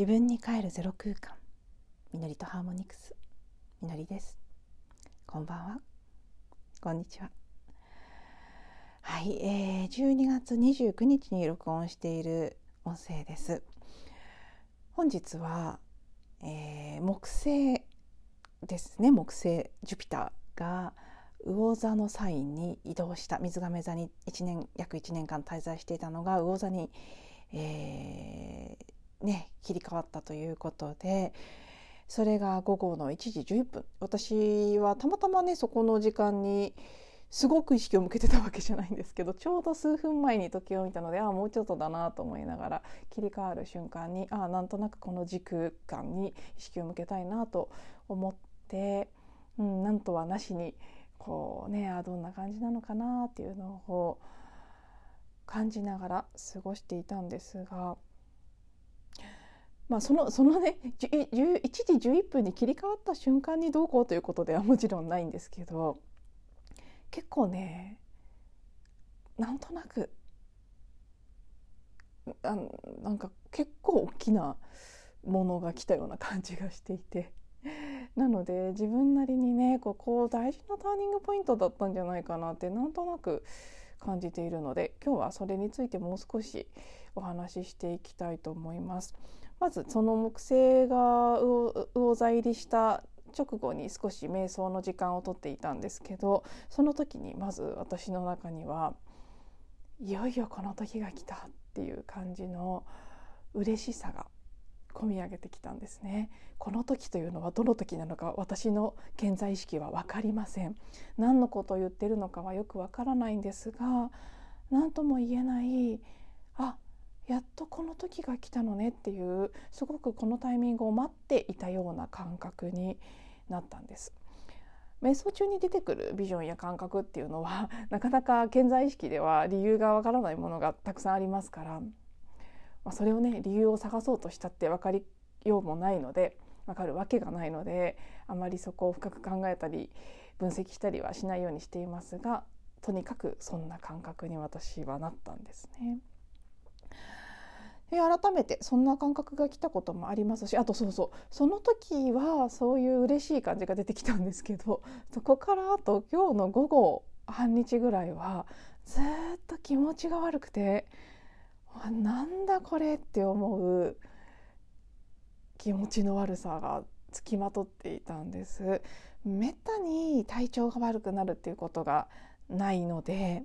自分に帰るゼロ空間。みのりとハーモニクス。みのりです。こんばんは。こんにちは。はい、えー、12月29日に録音している音声です。本日は、えー、木星ですね。木星ジュピターが魚座のサインに移動した。水亀座に1年約1年間滞在していたのが魚座に、えー、ね、切り替わったということでそれが午後の1時11分私はたまたまねそこの時間にすごく意識を向けてたわけじゃないんですけどちょうど数分前に時計を見たのでああもうちょっとだなと思いながら切り替わる瞬間にああなんとなくこの時空間に意識を向けたいなと思って、うん、なんとはなしにこうねあどんな感じなのかなっていうのを感じながら過ごしていたんですが。まあ、そのそのね1時11分に切り替わった瞬間にどうこうということではもちろんないんですけど結構ねなんとなくあなんか結構大きなものが来たような感じがしていてなので自分なりにねここ大事なターニングポイントだったんじゃないかなってなんとなく感じているので今日はそれについてもう少しお話ししていきたいと思います。まずその木星が魚座入りした直後に少し瞑想の時間をとっていたんですけどその時にまず私の中にはいよいよこの時が来たっていう感じの嬉しさが込み上げてきたんですね。この時というのはどの時なのか私の現在意識は分かりません。何のことを言ってるのかはよく分からないんですが何とも言えないあやっとこの時が来たのねっていうすごくこのタイミングを待っていたような感覚になったんです瞑想中に出てくるビジョンや感覚っていうのは なかなか健在意識では理由がわからないものがたくさんありますからまあ、それをね理由を探そうとしたって分かりようもないので分かるわけがないのであまりそこを深く考えたり分析したりはしないようにしていますがとにかくそんな感覚に私はなったんですね。で改めてそんな感覚が来たこともありますしあとそうそうその時はそういう嬉しい感じが出てきたんですけど そこからあと今日の午後半日ぐらいはずっと気持ちが悪くてなんだこれって思う気持ちの悪さがつきまとっていたんです。めったに体調が悪くなるっていうことがないので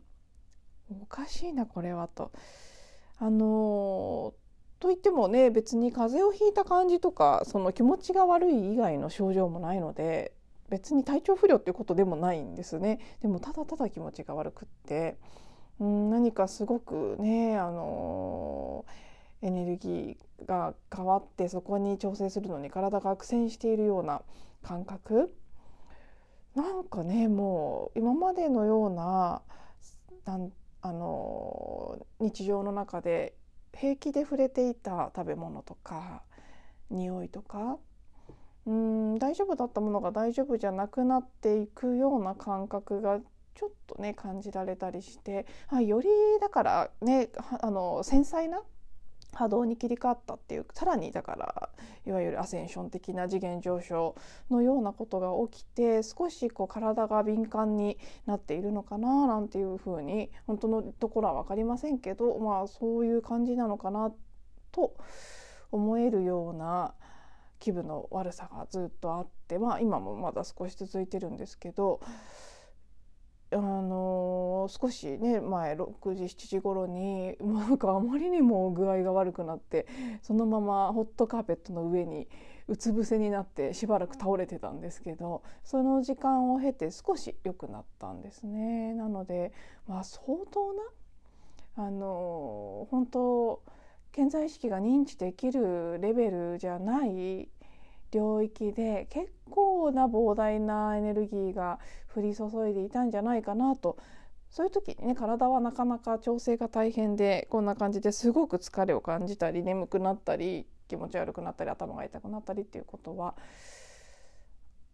おかしいなこれはと。あのといってもね別に風邪をひいた感じとかその気持ちが悪い以外の症状もないので別に体調不良っていうことでもないんですね。でもただただ気持ちが悪くってうん何かすごくねあのエネルギーが変わってそこに調整するのに体が苦戦しているような感覚。なんかねもう今までのようななんあの日常の中で平気で触れていた食べ物とか匂いとかうん大丈夫だったものが大丈夫じゃなくなっていくような感覚がちょっとね感じられたりしてあよりだからねあの繊細な波動に切り替わったっていうさらにだからいわゆるアセンション的な次元上昇のようなことが起きて少しこう体が敏感になっているのかななんていうふうに本当のところは分かりませんけどまあそういう感じなのかなと思えるような気分の悪さがずっとあってまあ今もまだ少し続いてるんですけど。あの少しね前6時7時頃にもうなんかあまりにも具合が悪くなってそのままホットカーペットの上にうつ伏せになってしばらく倒れてたんですけどその時間を経て少し良くなったんですね。なので、まあ、相当なあの本当健在意識が認知できるレベルじゃない領域で結構な膨大なエネルギーが降り注いでいたんじゃないかなと。そういう時ね体はなかなか調整が大変でこんな感じですごく疲れを感じたり眠くなったり気持ち悪くなったり頭が痛くなったりっていうことは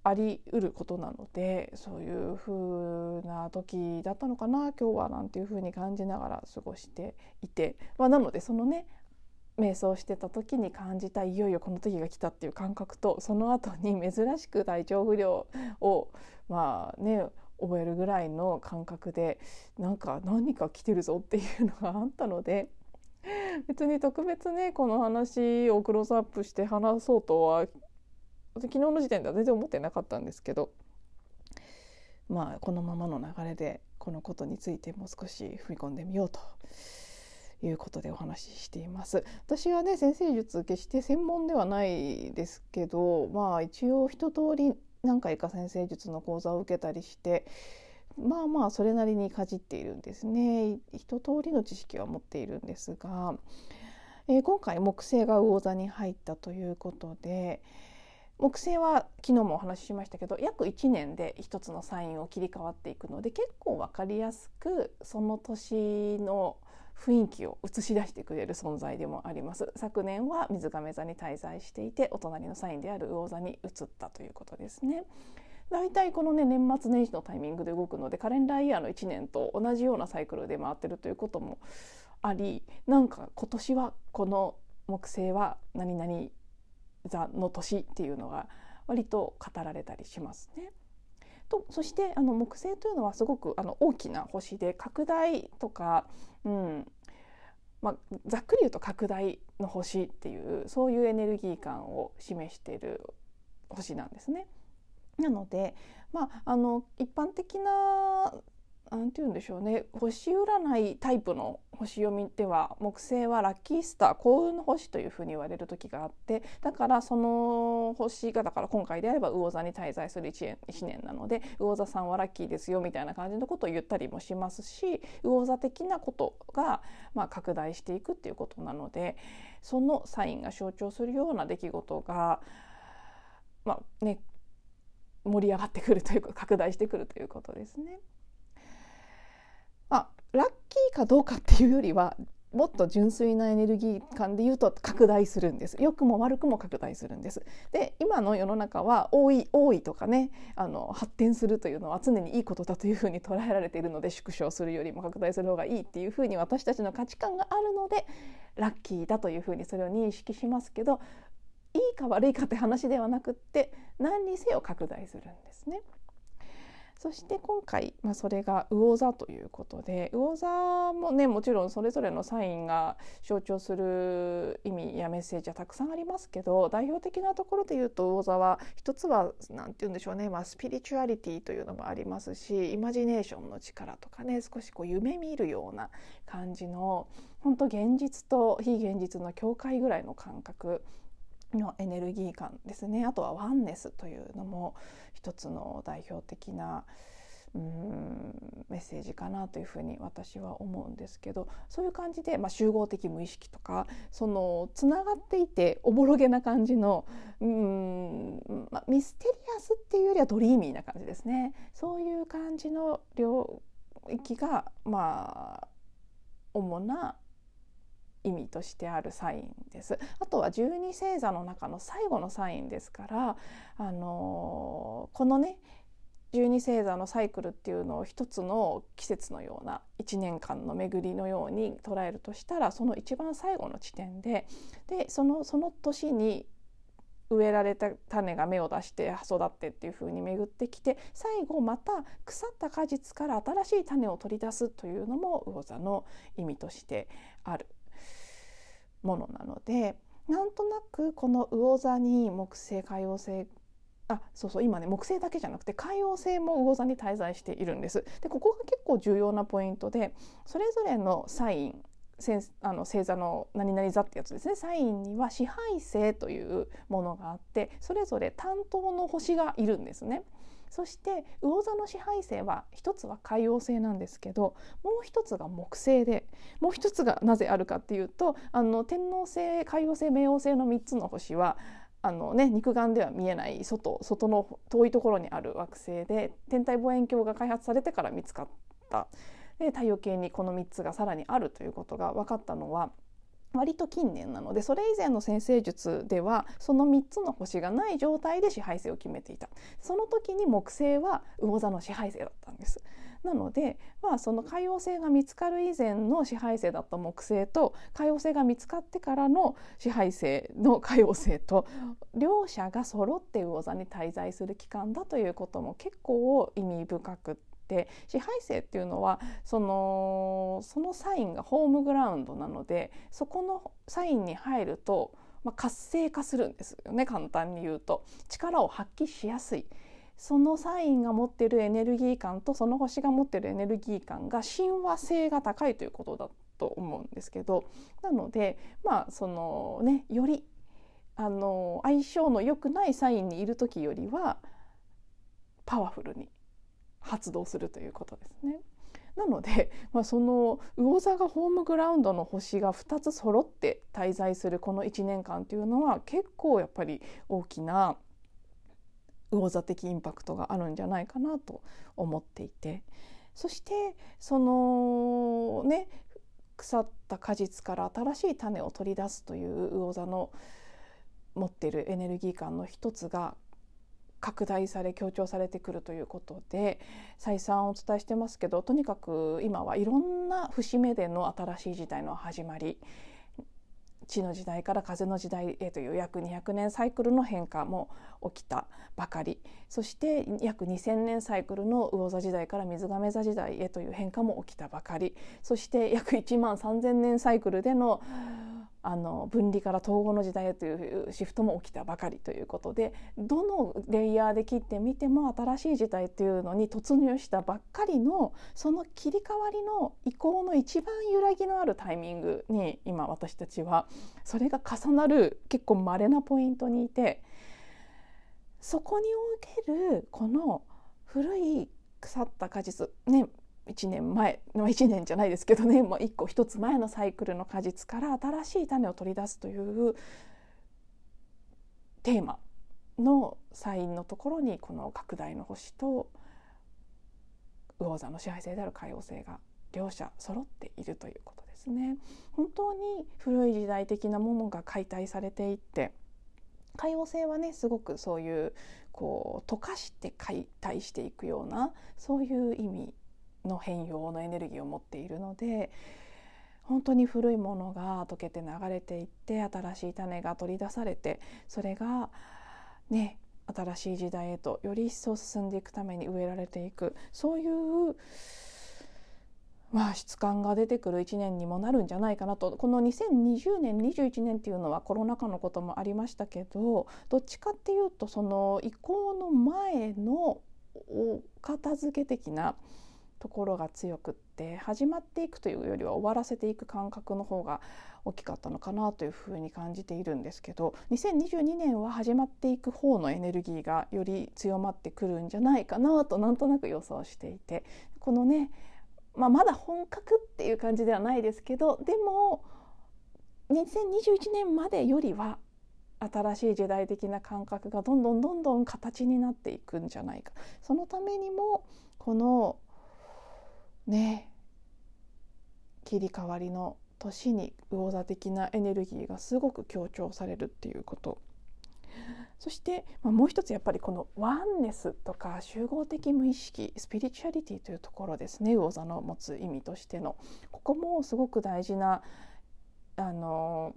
ありうることなのでそういう風な時だったのかな今日はなんていう風に感じながら過ごしていて、まあ、なのでそのね瞑想してた時に感じたいよいよこの時が来たっていう感覚とその後に珍しく体調不良をまあね覚えるぐらいの感覚でなんか何か来てるぞっていうのがあったので 別に特別ねこの話をクローズアップして話そうとは昨日の時点では全然思ってなかったんですけどまあこのままの流れでこのことについてもう少し踏み込んでみようということでお話ししています。私はね先生術決して専門ではないですけどまあ一応一通り何回か先生術の講座を受けたりしてまあまあそれなりにかじっているんですね。一通りの知識は持っているんですが、えー、今回木星が魚座に入ったということで木星は昨日もお話ししましたけど約1年で一つのサインを切り替わっていくので結構分かりやすくその年の雰囲気を映し出してくれる存在でもあります昨年は水亀座に滞在していてお隣のサインである魚座に移ったということですね大体このね年末年始のタイミングで動くのでカレンダーイヤーの1年と同じようなサイクルで回ってるということもありなんか今年はこの木星は何々座の年っていうのが割と語られたりしますね。とそしてあの木星というのはすごくあの大きな星で拡大とか、うんまあ、ざっくり言うと拡大の星っていうそういうエネルギー感を示している星なんですね。なので、まあ、あの一般的な何て言うんでしょうね星占いタイプの星読みでは木星はラッキースター幸運の星というふうに言われる時があってだからその星がだから今回であれば魚座に滞在する 1, 年1年なので魚座さんはラッキーですよみたいな感じのことを言ったりもしますし魚座的なことが、ま、拡大していくっていうことなのでそのサインが象徴するような出来事が、まあね、盛り上がってくるというか拡大してくるということですね。ラッキーかどうかっていうよりはもっと純粋なエネルギー感で言うと拡大するんです良くも悪くも拡大するんですで今の世の中は多い多いとかねあの発展するというのは常にいいことだというふうに捉えられているので縮小するよりも拡大する方がいいっていうふうに私たちの価値観があるのでラッキーだというふうにそれを認識しますけどいいか悪いかって話ではなくって何にせよ拡大するんですね。そして今回、まあ、それが魚座ということで魚座もねもちろんそれぞれのサインが象徴する意味やメッセージはたくさんありますけど代表的なところで言うと魚座は一つは何て言うんでしょうね、まあ、スピリチュアリティというのもありますしイマジネーションの力とかね少しこう夢見るような感じの本当現実と非現実の境界ぐらいの感覚のエネルギー感ですね。あとはワンネスというのも一つの代表的なうんメッセージかなというふうに私は思うんですけどそういう感じで、まあ、集合的無意識とかそのつながっていておぼろげな感じのうん、まあ、ミステリアスっていうよりはドリーミーな感じですね。そういう感じの領域がまあ主な意味としてあるサインです。あとは十二星座の中の最後のサインですから、あのこのね十二星座のサイクルっていうのを一つの季節のような1年間の巡りのように捉えるとしたらその一番最後の地点ででそのその年に植えられた種が芽を出して育ってっていう風に巡ってきて最後また腐った果実から新しい種を取り出すというのも魚座の意味としてあるものなのでなんとなくこの魚座に木星海王星あそうそう今ね木星だけじゃなくて海王星も魚座に滞在しているんです。でここが結構重要なポイントでそれぞれのサインあの星座の何々座ってやつですねサインには支配星というものがあってそれぞれ担当の星がいるんですね。そして魚座の支配星は一つは海王星なんですけどもう一つが木星でもう一つがなぜあるかっていうとあの天王星海王星冥王星の3つの星はあのね、肉眼では見えない外外の遠いところにある惑星で天体望遠鏡が開発されてから見つかった。で太陽系にこの3つがさらにあるということが分かったのは割と近年なのでそれ以前の先生術ではその3つの星がない状態で支配性を決めていた。その時に木星は魚座の支配性だったんです。なので、まあ、その海王星が見つかる以前の支配星だった木星と海王星が見つかってからの支配星の海王星と両者が揃って魚座に滞在する期間だということも結構意味深くって支配星っていうのはそのそのサインがホームグラウンドなのでそこのサインに入ると、まあ、活性化するんですよね簡単に言うと力を発揮しやすい。そのサインが持ってるエネルギー感とその星が持ってるエネルギー感が親和性が高いということだと思うんですけどなのでまあそのねよりあの相性の良くないサインにいる時よりはパワフルに発動するということですね。なので、まあ、その魚座がホームグラウンドの星が2つ揃って滞在するこの1年間というのは結構やっぱり大きな魚座的インパクトがあるんじゃないかなと思っていてそしてそのね腐った果実から新しい種を取り出すという魚座の持ってるエネルギー感の一つが拡大され強調されてくるということで再三お伝えしてますけどとにかく今はいろんな節目での新しい時代の始まり地の時代から風の時代へという約200年サイクルの変化も起きたばかりそして約2000年サイクルの魚座時代から水亀座時代へという変化も起きたばかりそして約1万3000年サイクルでのあの分離から統合の時代へというシフトも起きたばかりということでどのレイヤーで切ってみても新しい時代というのに突入したばっかりのその切り替わりの移行の一番揺らぎのあるタイミングに今私たちはそれが重なる結構稀なポイントにいてそこにおけるこの古い腐った果実ね1年前の1年じゃないですけどね、まあ、1個1つ前のサイクルの果実から新しい種を取り出すというテーマのサインのところにこの拡大の星と魚座の支配性である海王星が両者揃っているということですね。本当に古い時代的なものが解体されていって海王星はねすごくそういうこう溶かして解体していくようなそういう意味の変容のエネルギーを持っているので本当に古いものが溶けて流れていって新しい種が取り出されてそれがね新しい時代へとより一層進んでいくために植えられていく。そういうまあ、質感が出てくる1年にもなるんじゃないかなと。この2020年21年っていうのはコロナ禍のこともありましたけどどっちかっていうとその移行の前のお片付け的なところが強くって始まっていくというよりは終わらせていく感覚の方が大きかったのかなというふうに感じているんですけど2022年は始まっていく方のエネルギーがより強まってくるんじゃないかなとなんとなく予想していてこのね、まあ、まだ本格っていう感じではないですけどでも2021年までよりは新しい時代的な感覚がどんどんどんどん形になっていくんじゃないか。そのためにもこのね。切り替わりの年に魚座的なエネルギーがすごく強調されるっていうこと。そして、まあ、もう一つやっぱりこのワンネスとか集合的無意識スピリチュアリティというところですね。魚座の持つ意味としての。ここもすごく大事なあの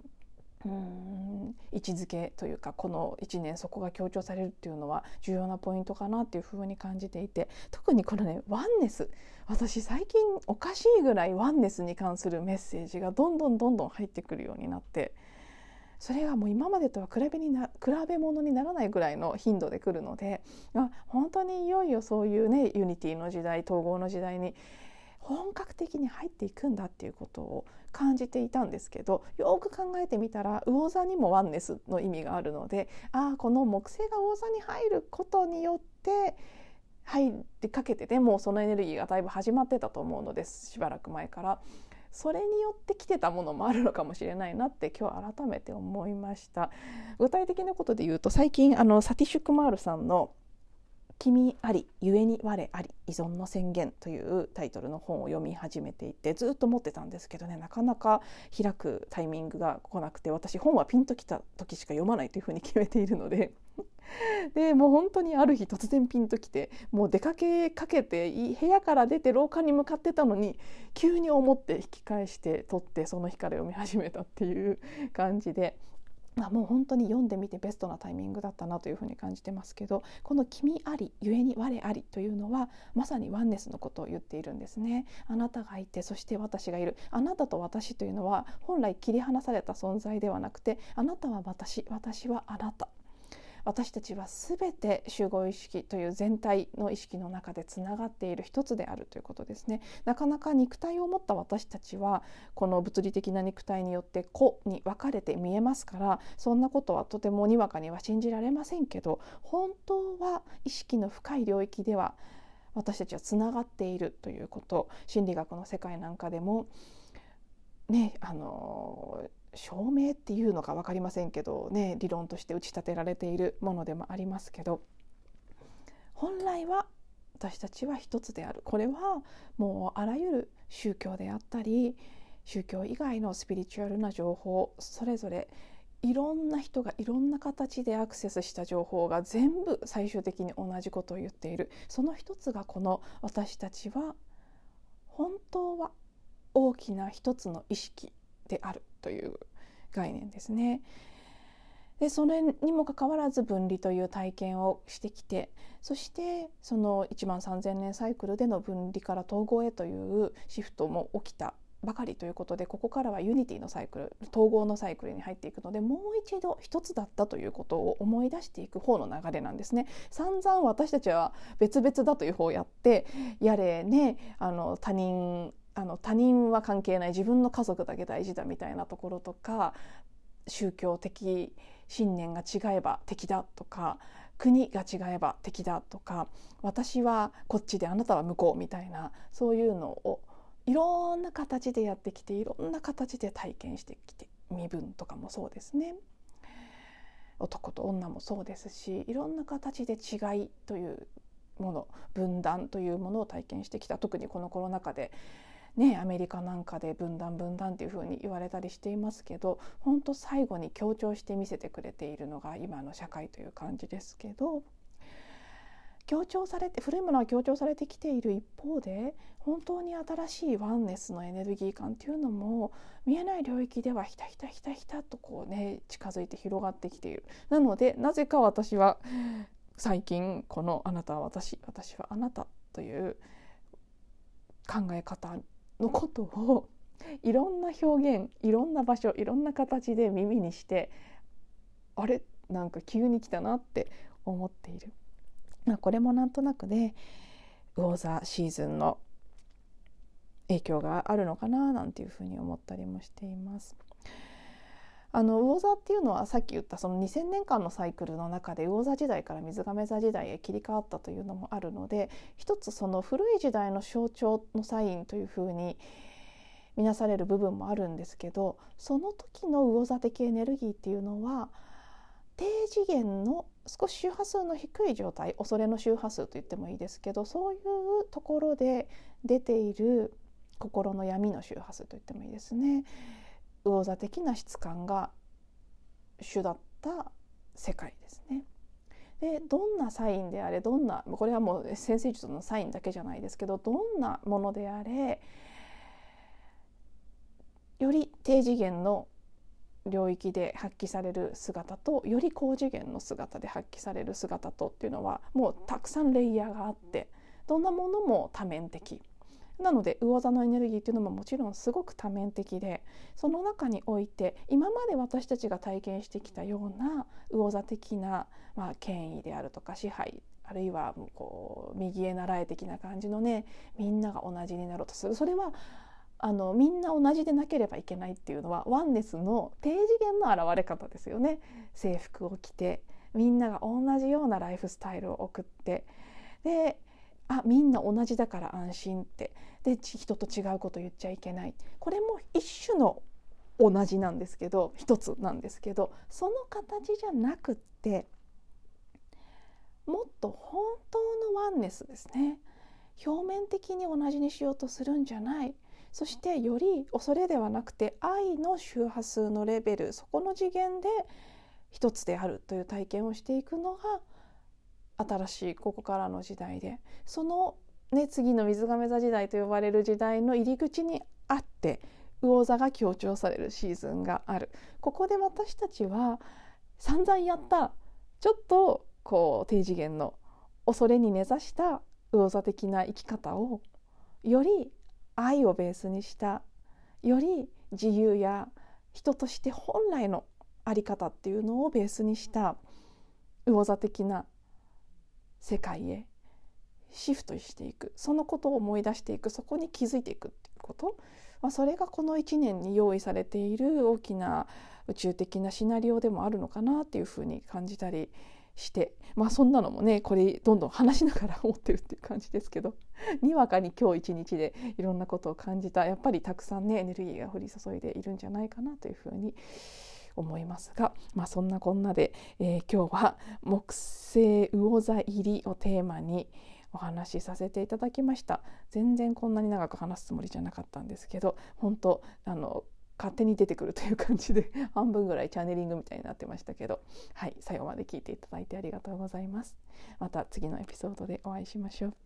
うん。位置づけというかこの1年そこが強調されるっていうのは重要なポイントかなっていうふうに感じていて特にこのね oneness 私最近おかしいぐらい oneness に関するメッセージがどんどんどんどん入ってくるようになってそれがもう今までとは比べにな比べ物にならないぐらいの頻度で来るのであ本当にいよいよそういうね unity の時代統合の時代に本格的に入っていくんだっていうことを感じていたんですけどよく考えてみたら魚座にもワンネスの意味があるのでああこの木星が魚座に入ることによって入ってかけてでもそのエネルギーがだいぶ始まってたと思うのですしばらく前から。それによって来てたものもあるのかもしれないなって今日改めて思いました。具体的なことで言うと最近あのサティシュクマールさんの君ありゆえに我あり依存の宣言というタイトルの本を読み始めていてずっと持ってたんですけどねなかなか開くタイミングが来なくて私本はピンときた時しか読まないというふうに決めているので でもう本当にある日突然ピンときてもう出かけかけて部屋から出て廊下に向かってたのに急に思って引き返して取ってその日から読み始めたっていう感じでまあ、もう本当に読んでみてベストなタイミングだったなというふうに感じてますけどこの「君ありゆえに我あり」というのはまさにワンネスのことを言っているんですね。あなたがいてそして私がいるあなたと私というのは本来切り離された存在ではなくてあなたは私私はあなた私たちは全て集合意識という全体の意識の中でつながっている一つであるということですね。なかなか肉体を持った私たちはこの物理的な肉体によって個に分かれて見えますからそんなことはとてもにわかには信じられませんけど本当は意識の深い領域では私たちはつながっているということ心理学の世界なんかでもねあの証明っていうのか分かりませんけどね理論として打ち立てられているものでもありますけど本来は私たちは一つである。これはもうあらゆる宗教であったり宗教以外のスピリチュアルな情報それぞれいろんな人がいろんな形でアクセスした情報が全部最終的に同じことを言っている。その一つがこの私たちは本当は大きな一つの意識である。という概念ですね。でそれにもかかわらず分離という体験をしてきてそしてその1万3,000年サイクルでの分離から統合へというシフトも起きたばかりということでここからは unity のサイクル統合のサイクルに入っていくのでもう一度一つだったということを思い出していく方の流れなんですね。散々私たちは別々だという方をやってやれねあの他人あの他人は関係ない自分の家族だけ大事だみたいなところとか宗教的信念が違えば敵だとか国が違えば敵だとか私はこっちであなたは向こうみたいなそういうのをいろんな形でやってきていろんな形で体験してきて身分とかもそうですね。男と女もそうですしいろんな形で違いというもの分断というものを体験してきた。特にこのコロナ禍でね、アメリカなんかで分断分断っていうふうに言われたりしていますけど本当最後に強調して見せてくれているのが今の社会という感じですけど強調されて古いものは強調されてきている一方で本当に新しいワンネスのエネルギー感っていうのも見えない領域ではひたひたひたひたとこうね近づいて広がってきている。なのでなぜか私は最近この「あなたは私私はあなた」という考え方のことをいろんな表現いろんな場所いろんな形で耳にしてあれ？なんか急に来たなって思っている、まあ、これもなんとなくね魚座シーズンの影響があるのかななんていうふうに思ったりもしています。あの魚座っていうのはさっき言ったその2,000年間のサイクルの中で魚座時代から水亀座時代へ切り替わったというのもあるので一つその古い時代の象徴のサインというふうに見なされる部分もあるんですけどその時の魚座的エネルギーっていうのは低次元の少し周波数の低い状態恐れの周波数と言ってもいいですけどそういうところで出ている心の闇の周波数と言ってもいいですね。魚座的な質感が主だった世界ですね。でどんなサインであれどんなこれはもう先生術のサインだけじゃないですけどどんなものであれより低次元の領域で発揮される姿とより高次元の姿で発揮される姿とっていうのはもうたくさんレイヤーがあってどんなものも多面的なので魚座のエネルギーっていうのももちろんすごく多面的でその中において今まで私たちが体験してきたような魚座的な、まあ、権威であるとか支配あるいはこう右へ習え的な感じのねみんなが同じになろうとするそれはあのみんな同じでなければいけないっていうのはワンネスの低次元の現れ方ですよね。制服を着てみんなが同じようなライフスタイルを送ってであみんな同じだから安心って。で人と違うこと言っちゃいけない。これも一種の同じなんですけど一つなんですけどその形じゃなくってもっと本当のワンネスですね。表面的に同じにしようとするんじゃない。そしてより恐れではなくて愛の周波数のレベルそこの次元で一つであるという体験をしていくのが新しいここからの時代でその、ね、次の水亀座時代と呼ばれる時代の入り口にあって魚座が強調されるシーズンがある。ここで私たちは散々やったちょっとこう低次元の恐れに根ざした魚座的な生き方をより愛をベースにしたより自由や人として本来の在り方っていうのをベースにした魚座的な世界へシフトしていく。そのことを思い出していく。そこに気づいていくっていうこと、まあ、それがこの1年に用意されている大きな宇宙的なシナリオでもあるのかなっていうふうに感じたりして。まあそんなのもねこれどんどん話しながら思ってるっていう感じですけど。にわかに今日一日でいろんなことを感じた。やっぱりたくさんねエネルギーが降り注いでいるんじゃないかなというふうに思いますが、まあ、そんなこんなで、えー、今日は木星魚座入りをテーマにお話しさせていただきました。全然こんなに長く話すつもりじゃなかったんですけど本当あの勝手に出てくるという感じで 半分ぐらいチャネリングみたいになってましたけどはい最後まで聞いていただいてありがとうございます。また次のエピソードでお会いしましょう。